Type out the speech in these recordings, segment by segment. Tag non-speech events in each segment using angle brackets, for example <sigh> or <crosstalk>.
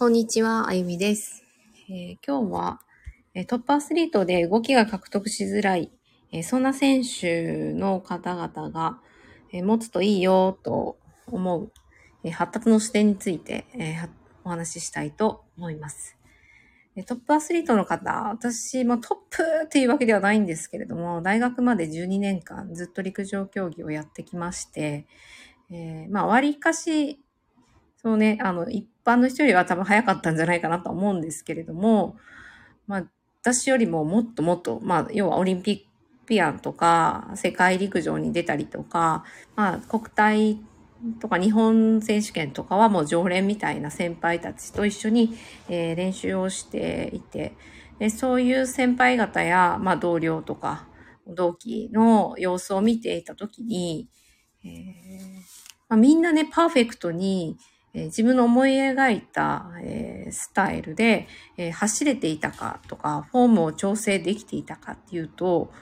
こんにちは、あゆみです。えー、今日は、えトップアスリートで動きが獲得しづらい、えそんな選手の方々が、え持つといいよと思う、え発達の視点について、えお話ししたいと思います。トップアスリートの方、私もトップっていうわけではないんですけれども、大学まで12年間ずっと陸上競技をやってきまして、えー、まあ、割かし、そうね、あの、一般の人よりは多分早かったんじゃないかなと思うんですけれども、まあ、私よりももっともっと、まあ、要はオリンピックンとか、世界陸上に出たりとか、まあ、国体とか日本選手権とかはもう常連みたいな先輩たちと一緒に、えー、練習をしていて、でそういう先輩方や、まあ、同僚とか同期の様子を見ていたときに、えーまあ、みんなね、パーフェクトに、えー、自分の思い描いた、えー、スタイルで、えー、走れていたかとか、フォームを調整できていたかっていうと、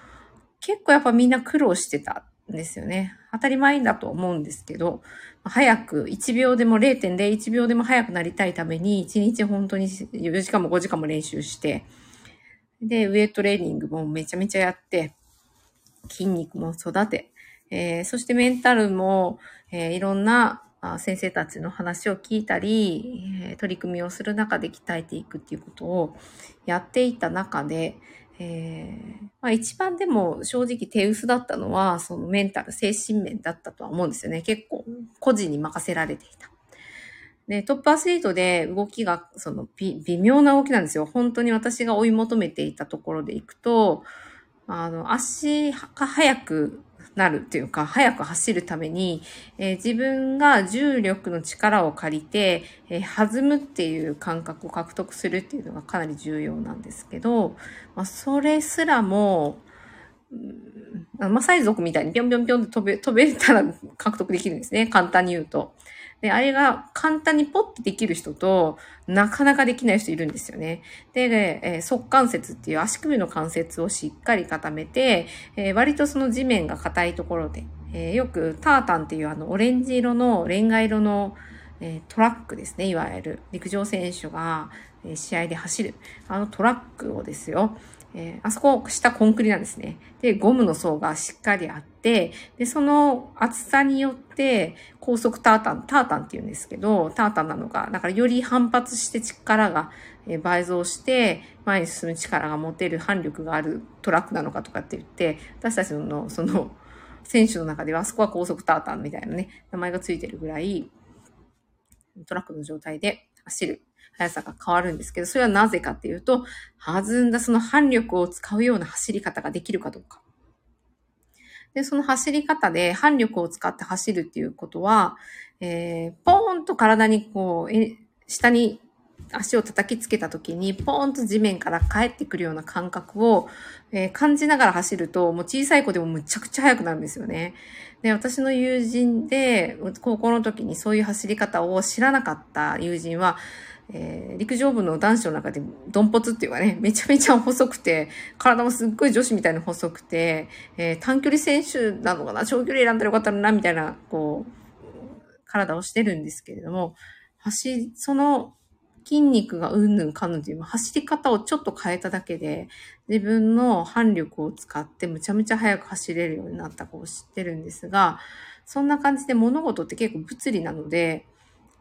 結構やっぱみんな苦労してたんですよね。当たり前だと思うんですけど、早く1秒でも0.01秒でも早くなりたいために、1日本当に4時間も5時間も練習して、で、ウェイトレーニングもめちゃめちゃやって、筋肉も育て、えー、そしてメンタルも、えー、いろんな先生たちの話を聞いたり、取り組みをする中で鍛えていくっていうことをやっていた中で、えー、まあ、一番でも正直手薄だったのは、そのメンタル、精神面だったとは思うんですよね。結構個人に任せられていた。で、トップアスリートで動きが、その微妙な動きなんですよ。本当に私が追い求めていたところでいくと、あの、足が速くなるっていうか、速く走るために、えー、自分が重力の力を借りて、えー、弾むっていう感覚を獲得するっていうのがかなり重要なんですけど、まあ、それすらも、マサイ族みたいにぴょんぴょんぴょんって飛べ、飛べたら獲得できるんですね。簡単に言うと。で、あれが簡単にポッてできる人と、なかなかできない人いるんですよね。で、えー、側関節っていう足首の関節をしっかり固めて、えー、割とその地面が硬いところで、えー、よくタータンっていうあのオレンジ色のレンガ色の、えトラックですね、いわゆる陸上選手が、え試合で走る。あのトラックをですよ、えー、あそこ下コンクリなんですね。で、ゴムの層がしっかりあって、で、その厚さによって高速タータン、タータンって言うんですけど、タータンなのか、だからより反発して力が倍増して前に進む力が持てる反力があるトラックなのかとかって言って、私たちのその選手の中ではあそこは高速タータンみたいなね、名前がついてるぐらいトラックの状態で走る速さが変わるんですけど、それはなぜかっていうと、弾んだその反力を使うような走り方ができるかどうか。で、その走り方で反力を使って走るっていうことは、えー、ポーンと体にこう、え下に足を叩きつけた時に、ポーンと地面から帰ってくるような感覚を、えー、感じながら走ると、もう小さい子でもむちゃくちゃ速くなるんですよね。で、私の友人で、高校の時にそういう走り方を知らなかった友人は、えー、陸上部の男子の中でドンポツっていうかね、めちゃめちゃ細くて、体もすっごい女子みたいに細くて、えー、短距離選手なのかな、長距離選んだらよかったな、みたいな、こう、体をしてるんですけれども、走、その筋肉がうんぬんかぬんという走り方をちょっと変えただけで、自分の反力を使ってむちゃむちゃ速く走れるようになった子を知ってるんですが、そんな感じで物事って結構物理なので、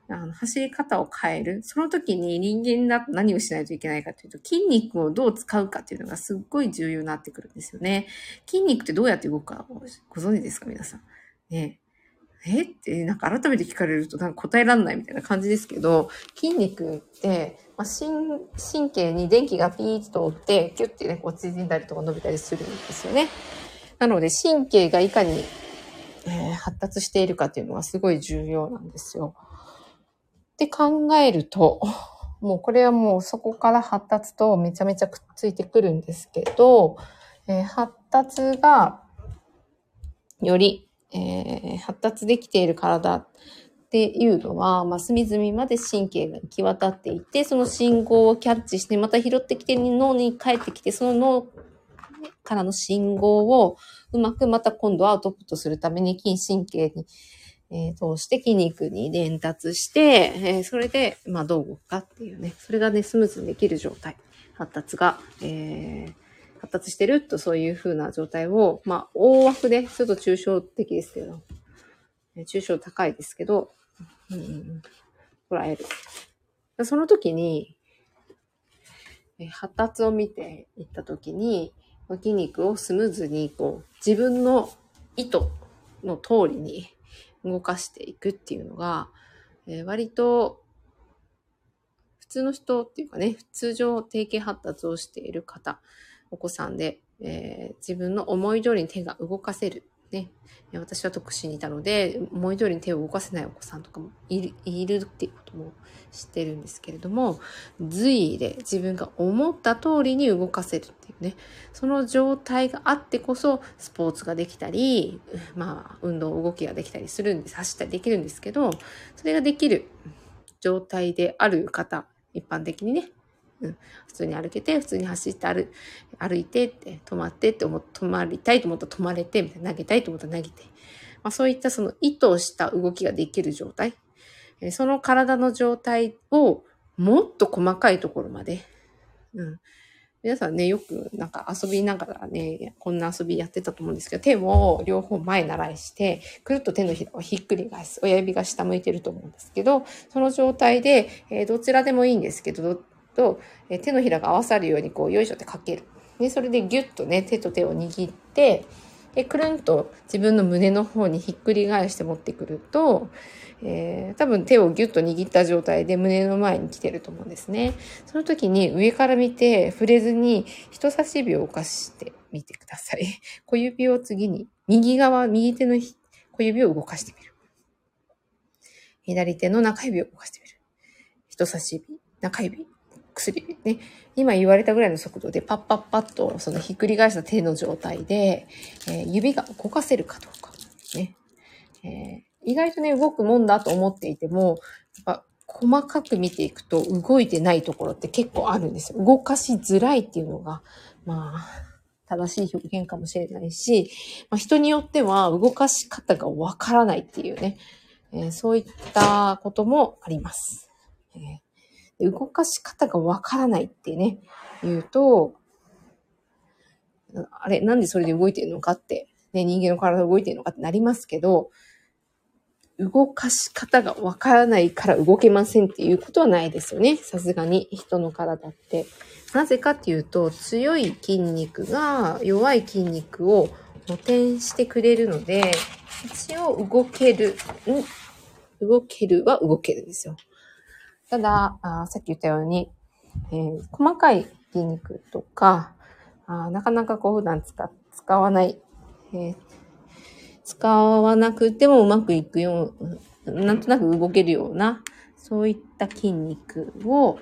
あの走り方を変える。その時に人間だと何をしないといけないかというと、筋肉をどう使うかっていうのがすっごい重要になってくるんですよね。筋肉ってどうやって動くかご存知ですか皆さん。ねえ？って、なんか改めて聞かれるとなんか答えらんないみたいな感じですけど、筋肉って、まあ、神神経に電気がピーッと通って、キュッてね、こう縮んだりとか伸びたりするんですよね。なので、神経がいかに、えー、発達しているかっていうのはすごい重要なんですよ。って考えると、<laughs> もうこれはもうそこから発達とめちゃめちゃくっついてくるんですけど、えー、発達がより、えー、発達できている体っていうのは、まあ、隅々まで神経が行き渡っていて、その信号をキャッチして、また拾ってきて脳に帰ってきて、その脳からの信号をうまくまた今度アウトプットするために筋神経にえー、通して筋肉に伝達して、えー、それで、まあ、どう動くかっていうね、それがね、スムーズにできる状態、発達が、えー、発達してるとそういう風な状態を、まあ、大枠で、ちょっと抽象的ですけど、抽象高いですけど、うんうん、捉える。その時に、発達を見ていった時に、筋肉をスムーズにこう自分の意図の通りに動かしていくっていうのが、えー、割と普通の人っていうかね、通常定型発達をしている方、お子さんで、えー、自分の思い通りに手が動かせるね、私は特殊にいたので、思い通りに手を動かせないお子さんとかもいるいるっていうことも知ってるんですけれども、随意で自分が思った通りに動かせるっていうね、その状態があってこそ、スポーツができたり、まあ、運動、動きができたりするんです。走ったりできるんですけど、それができる状態である方、一般的にね、うん、普通に歩けて、普通に走って歩歩いてって、止まってって思っ、止まりたいと思ったら止まれて、みたいな、投げたいと思ったら投げて。まあ、そういったその意図した動きができる状態。その体の状態をもっと細かいところまで。うん。皆さんね、よくなんか遊びながらね、こんな遊びやってたと思うんですけど、手を両方前習いして、くるっと手のひらをひっくり返す。親指が下向いてると思うんですけど、その状態で、えー、どちらでもいいんですけど、と、え手のひらが合わさるようにこう、よいしょってかける。で、それでギュッとね、手と手を握って、で、くるんと自分の胸の方にひっくり返して持ってくると、えー、多分手をギュッと握った状態で胸の前に来てると思うんですね。その時に上から見て触れずに人差し指を動かしてみてください。<laughs> 小指を次に右側、右手の小指を動かしてみる。左手の中指を動かしてみる。人差し指、中指、薬ね、今言われたぐらいの速度でパッパッパッとそのひっくり返した手の状態で、えー、指が動かせるかどうか。ねえー、意外とね、動くもんだと思っていても、やっぱ細かく見ていくと動いてないところって結構あるんですよ。動かしづらいっていうのが、まあ、正しい表現かもしれないし、まあ、人によっては動かし方がわからないっていうね、えー、そういったこともあります。えー動かし方がわからないってね、言うと、あれ、なんでそれで動いてるのかって、ね、人間の体動いてるのかってなりますけど、動かし方がわからないから動けませんっていうことはないですよね。さすがに人の体って。なぜかっていうと、強い筋肉が弱い筋肉を補填してくれるので、一応動ける、ん？動けるは動けるんですよ。ただ、あさっき言ったように、えー、細かい筋肉とか、あなかなかこう普段使使わない、えー、使わなくてもうまくいくよう、なんとなく動けるような、そういった筋肉を、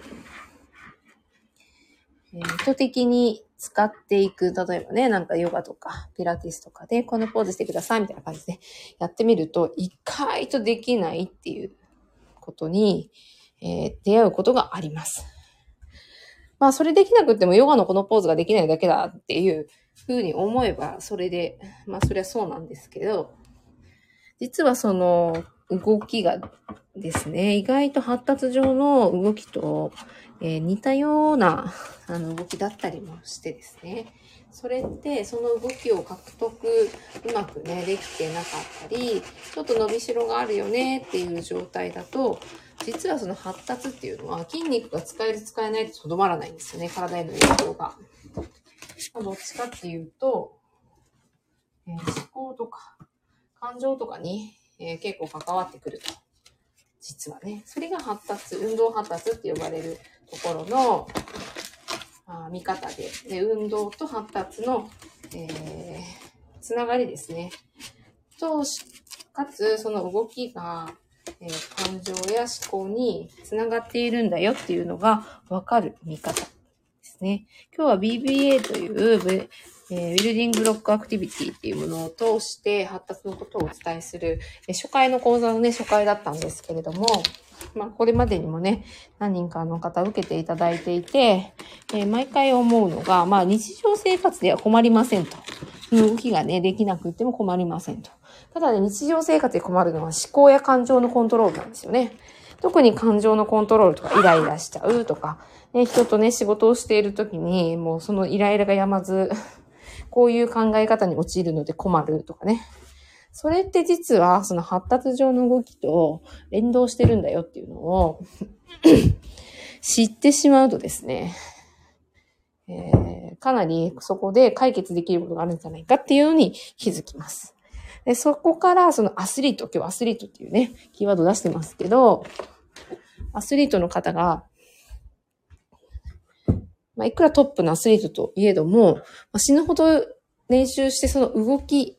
えー、意図的に使っていく。例えばね、なんかヨガとかピラティスとかでこのポーズしてくださいみたいな感じでやってみると、意外とできないっていうことに、えー、出会うことがあります。まあ、それできなくてもヨガのこのポーズができないだけだっていうふうに思えば、それで、まあ、そりゃそうなんですけど、実はその動きがですね、意外と発達上の動きと、えー、似たようなあの動きだったりもしてですね、それってその動きを獲得うまくね、できてなかったり、ちょっと伸びしろがあるよねっていう状態だと、実はその発達っていうのは筋肉が使える使えないととどまらないんですよね、体への影響が。どっちかっていうと、えー、思考とか感情とかに、えー、結構関わってくると。実はね。それが発達、運動発達って呼ばれるところのあ見方でで、運動と発達の、えー、つながりですね。と、かつ、その動きがえー、感情や思考につながっているんだよっていうのがわかる見方ですね。今日は BBA という、えー、ビルディングロックアクティビティっていうものを通して発達のことをお伝えする、えー、初回の講座のね、初回だったんですけれども、まあ、これまでにもね、何人かの方受けていただいていて、えー、毎回思うのが、まあ、日常生活では困りませんと。動きがね、できなくても困りませんと。ただね、日常生活で困るのは思考や感情のコントロールなんですよね。特に感情のコントロールとかイライラしちゃうとか、ね、人とね、仕事をしている時に、もうそのイライラがやまず、<laughs> こういう考え方に陥るので困るとかね。それって実はその発達上の動きと連動してるんだよっていうのを <coughs> 知ってしまうとですね、えー、かなりそこで解決できることがあるんじゃないかっていうのに気づきます。でそこからそのアスリート、今日アスリートっていうね、キーワード出してますけど、アスリートの方が、まあ、いくらトップのアスリートといえども、まあ、死ぬほど練習してその動き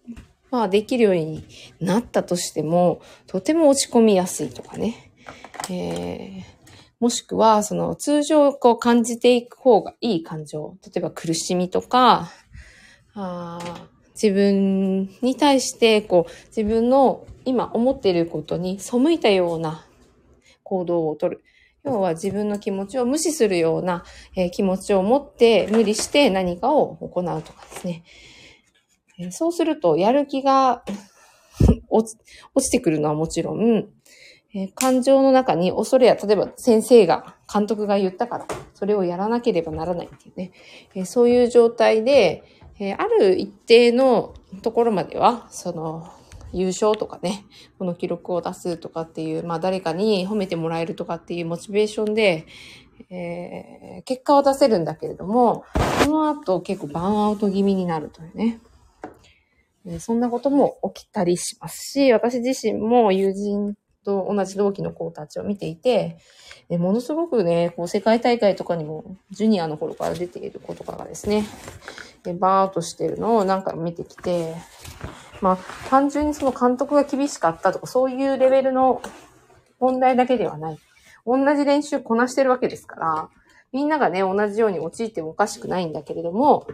まあできるようになったとしても、とても落ち込みやすいとかね。えー、もしくは、その通常こう感じていく方がいい感情。例えば苦しみとか、あ自分に対してこう自分の今思っていることに背いたような行動をとる。要は自分の気持ちを無視するような、えー、気持ちを持って無理して何かを行うとかですね。そうすると、やる気が落ちてくるのはもちろん、え感情の中に恐れや、例えば先生が、監督が言ったから、それをやらなければならないっていうね、えそういう状態で、えある一定のところまでは、その、優勝とかね、この記録を出すとかっていう、まあ誰かに褒めてもらえるとかっていうモチベーションで、えー、結果を出せるんだけれども、その後結構バーンアウト気味になるというね。そんなことも起きたりしますし、私自身も友人と同じ同期の子たちを見ていて、ものすごくね、こう世界大会とかにもジュニアの頃から出ている子とかがですね、でバーっとしてるのを何回も見てきて、まあ単純にその監督が厳しかったとかそういうレベルの問題だけではない。同じ練習こなしてるわけですから、みんながね、同じように陥ってもおかしくないんだけれども、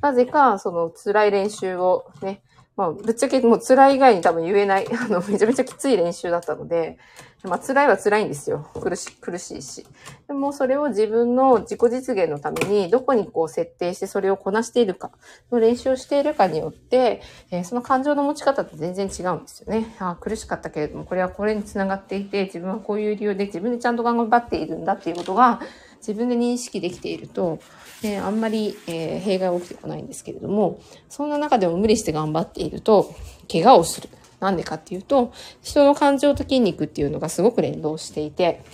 なぜか、その辛い練習をね、まあ、ぶっちゃけもう辛い以外に多分言えない、<laughs> あの、めちゃめちゃきつい練習だったので、まあ辛いは辛いんですよ。苦し、苦しいし。でもそれを自分の自己実現のために、どこにこう設定してそれをこなしているか、の練習をしているかによって、えー、その感情の持ち方って全然違うんですよね。あ苦しかったけれども、これはこれにつながっていて、自分はこういう理由で自分でちゃんと頑張っているんだっていうことが、自分で認識できていると、えあんまり、えー、弊害は起きてこないんですけれども、そんな中でも無理して頑張っていると、怪我をする。なんでかっていうと、人の感情と筋肉っていうのがすごく連動していて、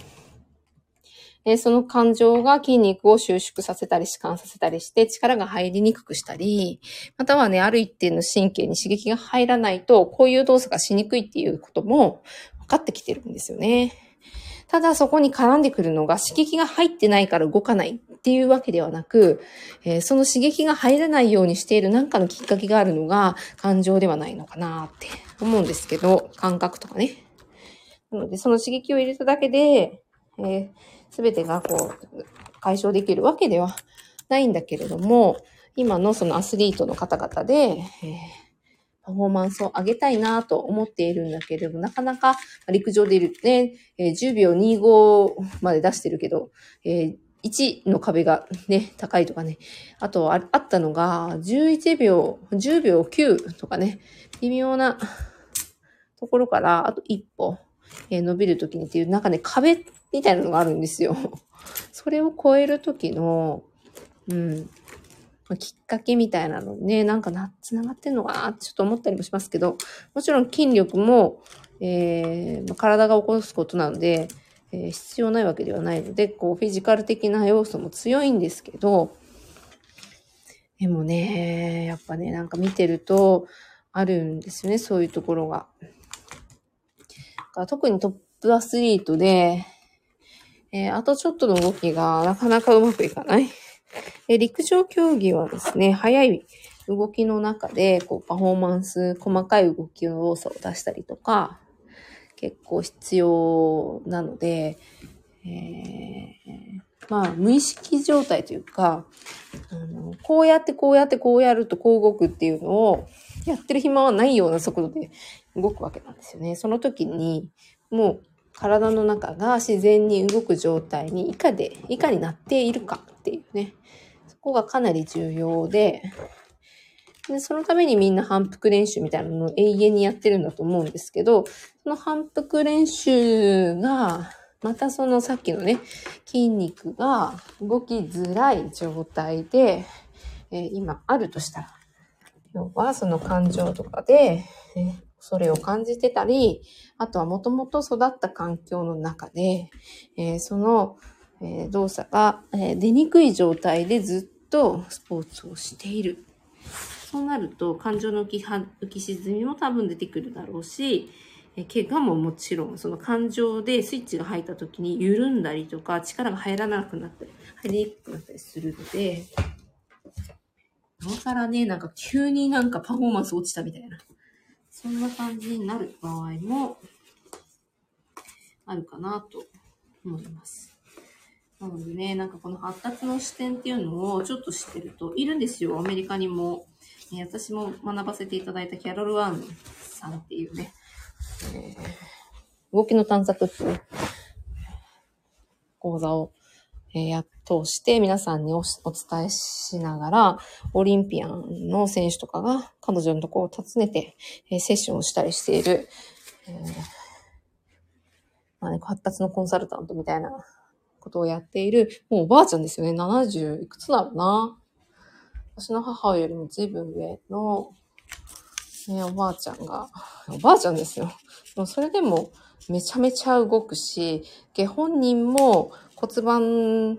えその感情が筋肉を収縮させたり弛緩させたりして力が入りにくくしたり、またはね、ある一定の神経に刺激が入らないと、こういう動作がしにくいっていうことも分かってきてるんですよね。ただそこに絡んでくるのが刺激が入ってないから動かないっていうわけではなく、えー、その刺激が入らないようにしている何かのきっかけがあるのが感情ではないのかなって思うんですけど、感覚とかね。なのでその刺激を入れただけで、す、えー、べ、てがこう解消できるわけではないんだけれども、今のそのアスリートの方々で、えーパフォーマンスを上げたいなと思っているんだけれども、なかなか陸上でいるね、え、10秒25まで出してるけど、えー、1の壁がね、高いとかね。あとあ、あったのが、11秒、10秒9とかね、微妙なところから、あと一歩、え、伸びるときにっていう、なんかね、壁みたいなのがあるんですよ。<laughs> それを超えるときの、うん、きっかけみたいなのね、なんかな、繋がってんのかなってちょっと思ったりもしますけど、もちろん筋力も、えー、体が起こすことなので、えー、必要ないわけではないので、こう、フィジカル的な要素も強いんですけど、でもね、やっぱね、なんか見てると、あるんですよね、そういうところが。特にトップアスリートで、えー、あとちょっとの動きがなかなかうまくいかない。え陸上競技はですね、速い動きの中で、こう、パフォーマンス、細かい動きの動作を出したりとか、結構必要なので、えー、まあ、無意識状態というか、あの、こうやってこうやってこうやるとこう動くっていうのを、やってる暇はないような速度で動くわけなんですよね。その時に、もう体の中が自然に動く状態にいかで、いかになっているかっていうね。そこがかなり重要で、で、そのためにみんな反復練習みたいなのを永遠にやってるんだと思うんですけど、その反復練習が、またそのさっきのね、筋肉が動きづらい状態で、えー、今あるとしたら、要はその感情とかで、えー、それを感じてたり、あとはもともと育った環境の中で、えー、その、えー、動作が、えー、出にくい状態でずっとスポーツをしている。そうなると感情の浮き浮き沈みも多分出てくるだろうし、え怪我ももちろんその感情でスイッチが入った時に緩んだりとか力が入らなくなったり、入りにくくなったりするので、なおさらね、なんか急になんかパフォーマンス落ちたみたいな、そんな感じになる場合もあるかなと思います。なのでね、なんかこの発達の視点っていうのをちょっと知ってると、いるんですよ、アメリカにも。え私も学ばせていただいたキャロル・ワンさんっていうね、えー、動きの探索っていう講座を、えー、や、通して皆さんにおお伝えしながら、オリンピアンの選手とかが彼女のところを訪ねて、えー、セッションをしたりしている、えー、まあね、発達のコンサルタントみたいなことをやっている、もうおばあちゃんですよね。70いくつだろうな。私の母よりも随分上の、ね、おばあちゃんが、おばあちゃんですよ。でもそれでもめちゃめちゃ動くし、下本人も骨盤、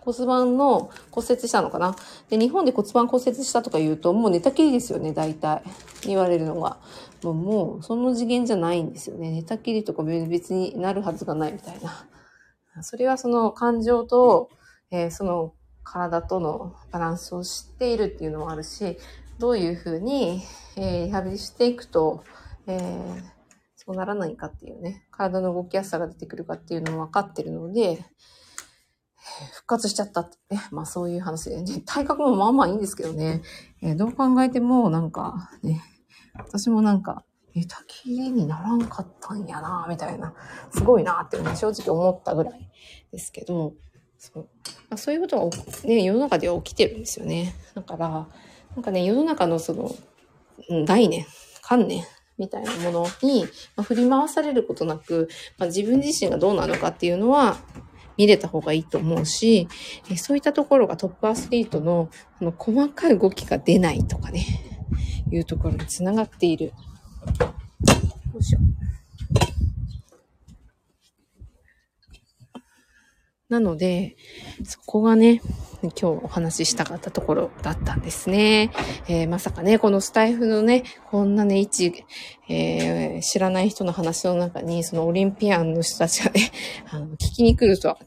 骨盤の骨折したのかな？で、日本で骨盤骨折したとか言うと、もう寝たきりですよね、大体。言われるのが。もう、もうその次元じゃないんですよね。寝たきりとか別になるはずがないみたいな。それはその感情と、えー、その体とのバランスを知っているっていうのもあるし、どういうふうに、えー、リハビリしていくと、えー、そうならないかっていうね、体の動きやすさが出てくるかっていうのも分かってるので、復活しちゃったってね。まあそういう話で、ね、体格もまあまあいいんですけどね、えー、どう考えてもなんかね、私もなんか寝たきりにならんかったんやな、みたいな、すごいなって、ね、正直思ったぐらいですけど、そう。まあ、そういうことが、ね、世の中では起きてるんですよね。だから、なんかね、世の中のその、概念、観念みたいなものに、ま、振り回されることなく、ま、自分自身がどうなのかっていうのは、見れた方がいいと思うし、えそういったところがトップアスリートのあの細かい動きが出ないとかね、いうところにつながっているよいしょ。なので、そこがね、今日お話ししたかったところだったんですね。えー、まさかね、このスタイフのね、こんなね、一、えー、知らない人の話の中に、そのオリンピアンの人たちがね、<laughs> あの聞きに来るとは、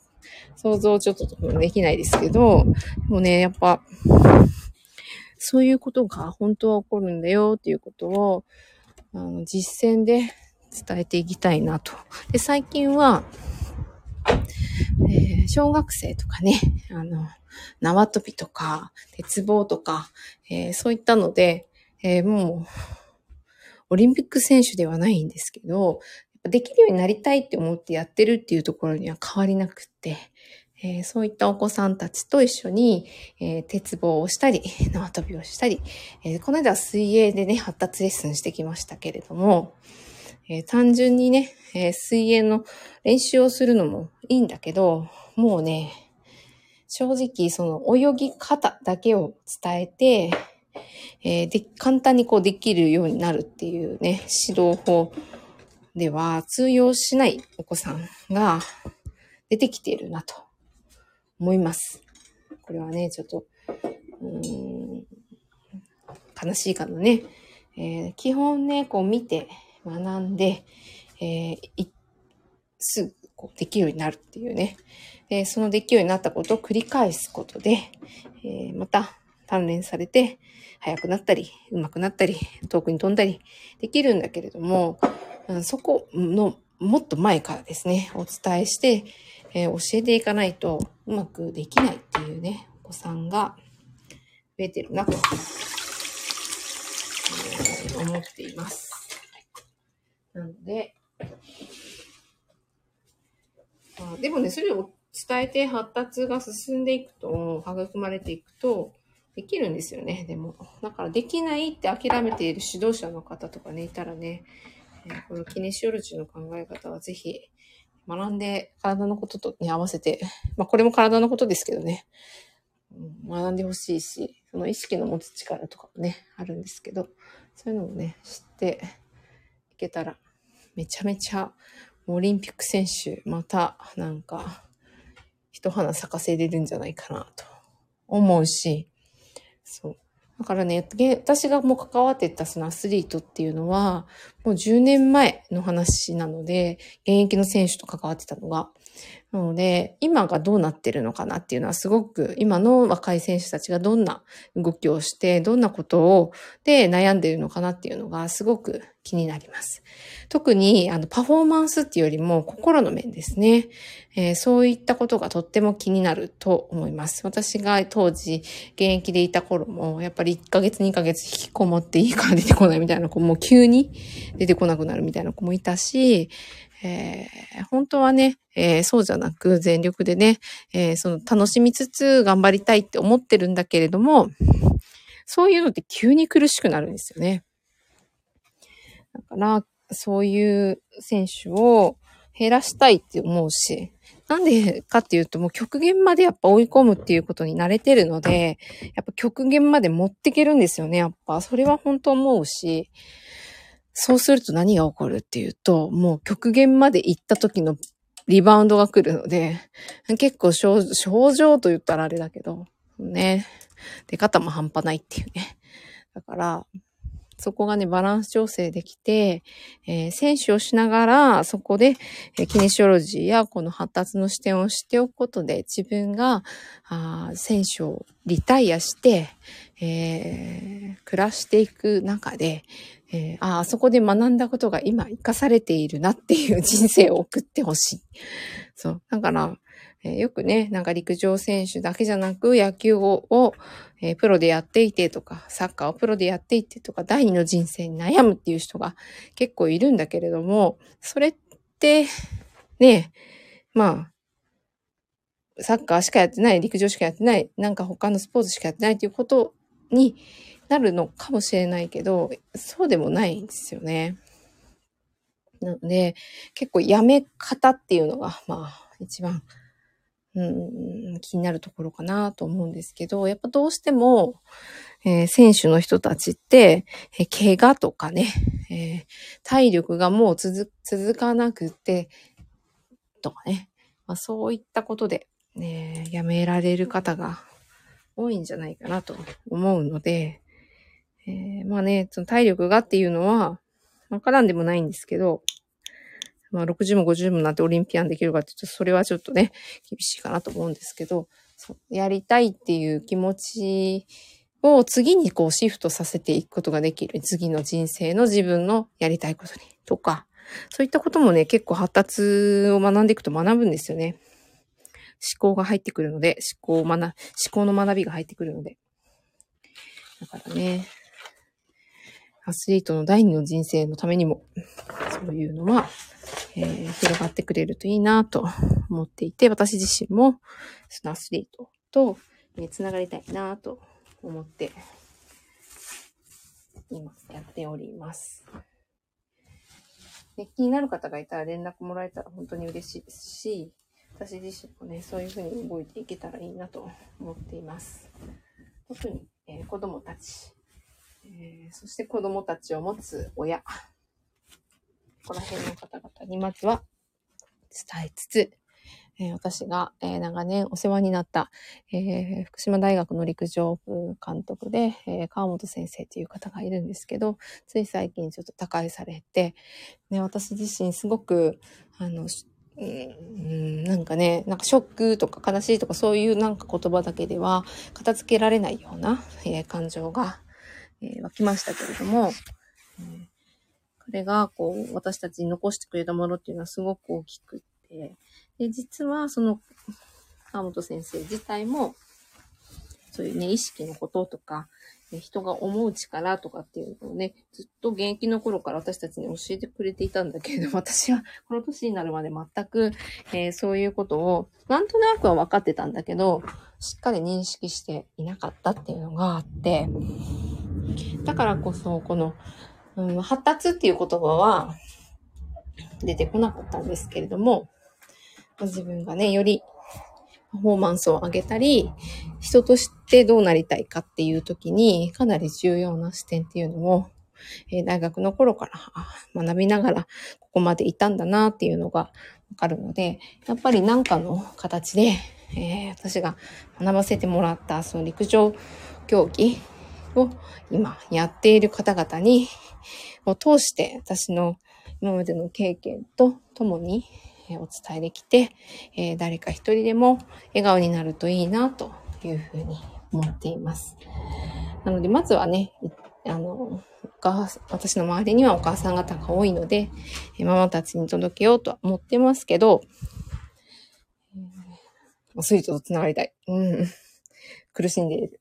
想像ちょっとできないですけど、でもね、やっぱ、そういうことが本当は起こるんだよっていうことを、あの実践で伝えていきたいなと。で、最近は、えー、小学生とかね、<laughs> あの、縄跳びとか、鉄棒とか、えー、そういったので、えー、もう、オリンピック選手ではないんですけど、できるようになりたいって思ってやってるっていうところには変わりなくって、えー、そういったお子さんたちと一緒に、えー、鉄棒をしたり、<laughs> 縄跳びをしたり、えー、この間は水泳でね、発達レッスンしてきましたけれども、え単純にね、え水泳の練習をするのもいいんだけど、もうね、正直その泳ぎ方だけを伝えて、えで、簡単にこうできるようになるっていうね、指導法では通用しないお子さんが出てきているなと思います。これはね、ちょっと、うーん、悲しいかなね。えー、基本ね、こう見て学んで、えー、すぐこうできるようになるっていうね。で、そのできるようになったことを繰り返すことで、えー、また鍛錬されて、速くなったり、上手くなったり、遠くに飛んだりできるんだけれども、そこのもっと前からですね、お伝えして、えー、教えていかないとうまくできないっていうね、お子さんが増えてるなと、えー、思っています。なので、あでもね、それを伝えて発達が進んでいくと、育まれていくと、できるんですよね、でも。だからできないって諦めている指導者の方とかね、いたらね、えー、このキネシオロジーの考え方はぜひ学んで体のこととね、合わせて、まあこれも体のことですけどね、学んでほしいし、その意識の持つ力とかもね、あるんですけど、そういうのをね、知っていけたら、めちゃめちゃオリンピック選手、またなんか、一花咲かせれるんじゃないかなと思うし、そう。だからね、私がもう関わってたそのアスリートっていうのは、もう10年前の話なので、現役の選手と関わってたのが。なので、今がどうなってるのかなっていうのはすごく、今の若い選手たちがどんな動きをして、どんなことを、で悩んでいるのかなっていうのがすごく気になります。特に、あの、パフォーマンスっていうよりも心の面ですね。えー、そういったことがとっても気になると思います。私が当時、現役でいた頃も、やっぱり1ヶ月2ヶ月引きこもっていいから出てこないみたいな子も急に出てこなくなるみたいな子もいたし、えー、本当はね、えー、そうじゃなく全力でね、えー、その楽しみつつ頑張りたいって思ってるんだけれども、そういうのって急に苦しくなるんですよね。だから、そういう選手を減らしたいって思うし、なんでかっていうともう極限までやっぱ追い込むっていうことに慣れてるので、やっぱ極限まで持っていけるんですよね、やっぱ。それは本当思うし、そうすると何が起こるっていうと、もう極限まで行った時のリバウンドが来るので、結構症状と言ったらあれだけど、ね、出方も半端ないっていうね。だから、そこがね、バランス調整できて、えー、選手をしながら、そこで、えー、キネシオロジーやこの発達の視点を知っておくことで、自分が、あ選手をリタイアして、えー、暮らしていく中で、えー、ああそこで学んだことが今活かされているなっていう人生を送ってほしい。そう。だから、えー、よくね、なんか陸上選手だけじゃなく野球をを、えー、プロでやっていてとか、サッカーをプロでやっていてとか、第二の人生に悩むっていう人が結構いるんだけれども、それって、ね、まあ、サッカーしかやってない、陸上しかやってない、なんか他のスポーツしかやってないっていうことになるのかもしれないけど、そうでもないんですよね。なので、結構やめ方っていうのが、まあ、一番、うん、気になるところかなと思うんですけど、やっぱどうしても、えー、選手の人たちって、えー、怪我とかね、えー、体力がもう続かなくて、とかね、まあ、そういったことで、ね、やめられる方が多いんじゃないかなと思うので、え、まあね、その体力がっていうのは、わからんでもないんですけど、まあ60も50もなってオリンピアンできるかって言うと、それはちょっとね、厳しいかなと思うんですけど、やりたいっていう気持ちを次にこうシフトさせていくことができる。次の人生の自分のやりたいことに。とか、そういったこともね、結構発達を学んでいくと学ぶんですよね。思考が入ってくるので、思考を学、思考の学びが入ってくるので。だからね、アスリートの第二の人生のためにも、そういうのは、えー、広がってくれるといいなと思っていて、私自身も、そのアスリートと、ね、つながりたいなと思って、今やっております。気になる方がいたら連絡もらえたら本当に嬉しいですし、私自身もね、そういうふうに動いていけたらいいなと思っています。特に、えー、子供たち、えー、そして子供たちを持つ親、ここら辺の方々にまずは伝えつつ、えー、私が、えー、長年お世話になった、えー、福島大学の陸上部監督で、え川本先生という方がいるんですけど、つい最近ちょっと他界されて、ね、私自身すごく、あの、うん、なんかね、なんかショックとか悲しいとかそういうなんか言葉だけでは片付けられないような、え、感情が、えー、湧きましたけれども、えー、彼がこう私たちに残してくれたものっていうのはすごく大きくって、で、実はその川本先生自体もそういうね、意識のこととか、人が思う力とかっていうのをね、ずっと現役の頃から私たちに教えてくれていたんだけれども、<laughs> 私はこの年になるまで全く、えー、そういうことを、なんとなくは分かってたんだけど、しっかり認識していなかったっていうのがあって、だからこそ、この、うん、発達っていう言葉は出てこなかったんですけれども、自分がね、よりパフォーマンスを上げたり、人としてどうなりたいかっていう時に、かなり重要な視点っていうのを、えー、大学の頃から学びながら、ここまでいたんだなっていうのがわかるので、やっぱり何かの形で、えー、私が学ばせてもらった、その陸上競技を今やっている方々に、を通して私の今までの経験とともに、お伝えできて、え、誰か一人でも笑顔になるといいなというふうに思っています。なので、まずはね、あの、私の周りにはお母さん方が多いので、ママたちに届けようとは思ってますけど、えー、スイートと繋がりたい。うん。苦しんでいる。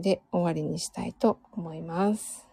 で終わりにしたいと思います。